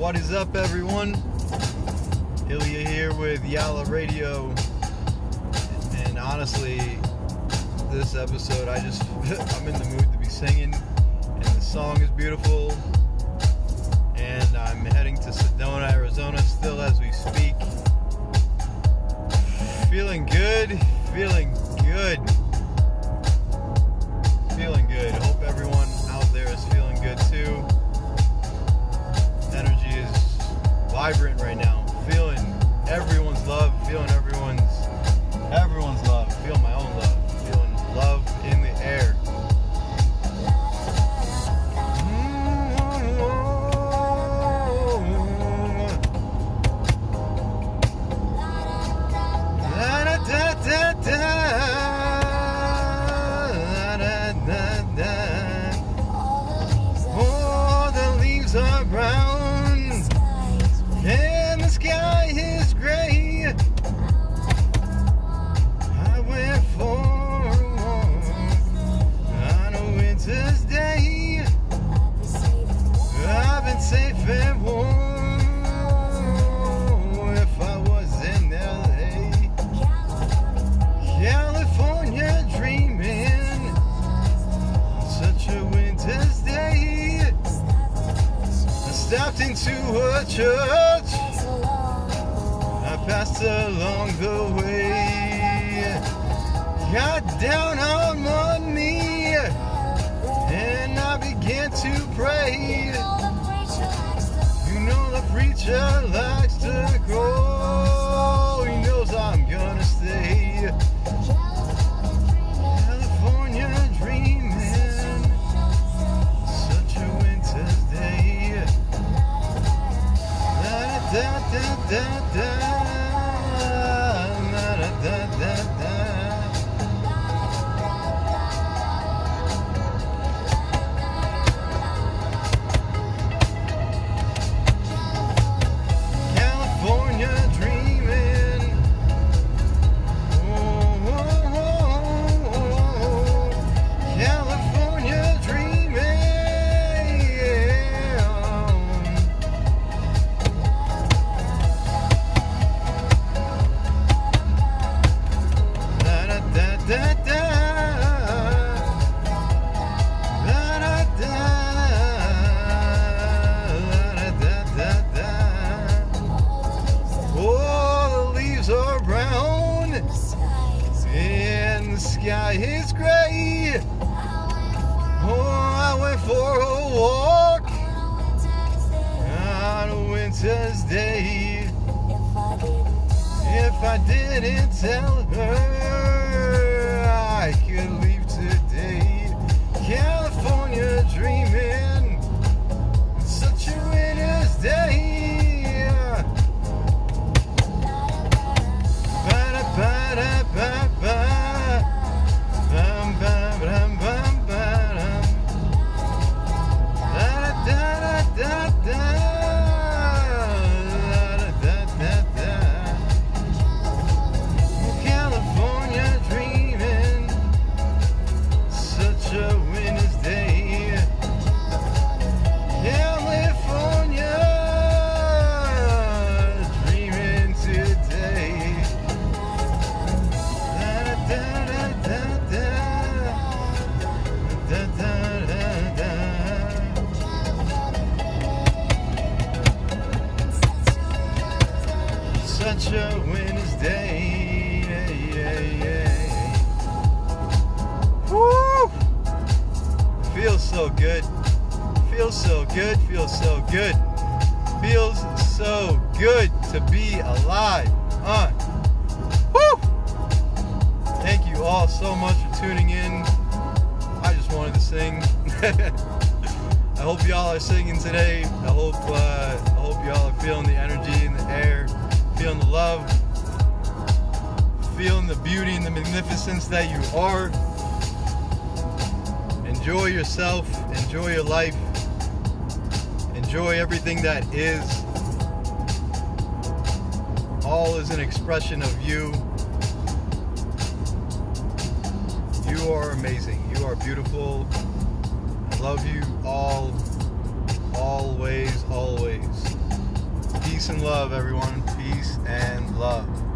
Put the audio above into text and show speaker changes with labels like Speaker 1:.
Speaker 1: What is up, everyone? Ilya here with Yala Radio. And honestly, this episode, I just, I'm in the mood to be singing. And the song is beautiful. And I'm heading to Sedona, Arizona still as we speak. Feeling good, feeling a winter's day. I stepped into a church. I passed along the way. Got down on one knee and I began to pray. You know the preacher sky is gray. Oh, I went for a walk on a winter's day. If I didn't tell her I could leave Woo! Feels so good. Feels so good. Feels so good. Feels so good to be alive. Uh. Woo! Thank you all so much for tuning in. I just wanted to sing. I hope y'all are singing today. I hope uh, I hope y'all are feeling the energy in the air, feeling the love, feeling the beauty and the magnificence that you are. Enjoy yourself, enjoy your life, enjoy everything that is. All is an expression of you. You are amazing. You are beautiful. I love you all, always, always. Peace and love, everyone. Peace and love.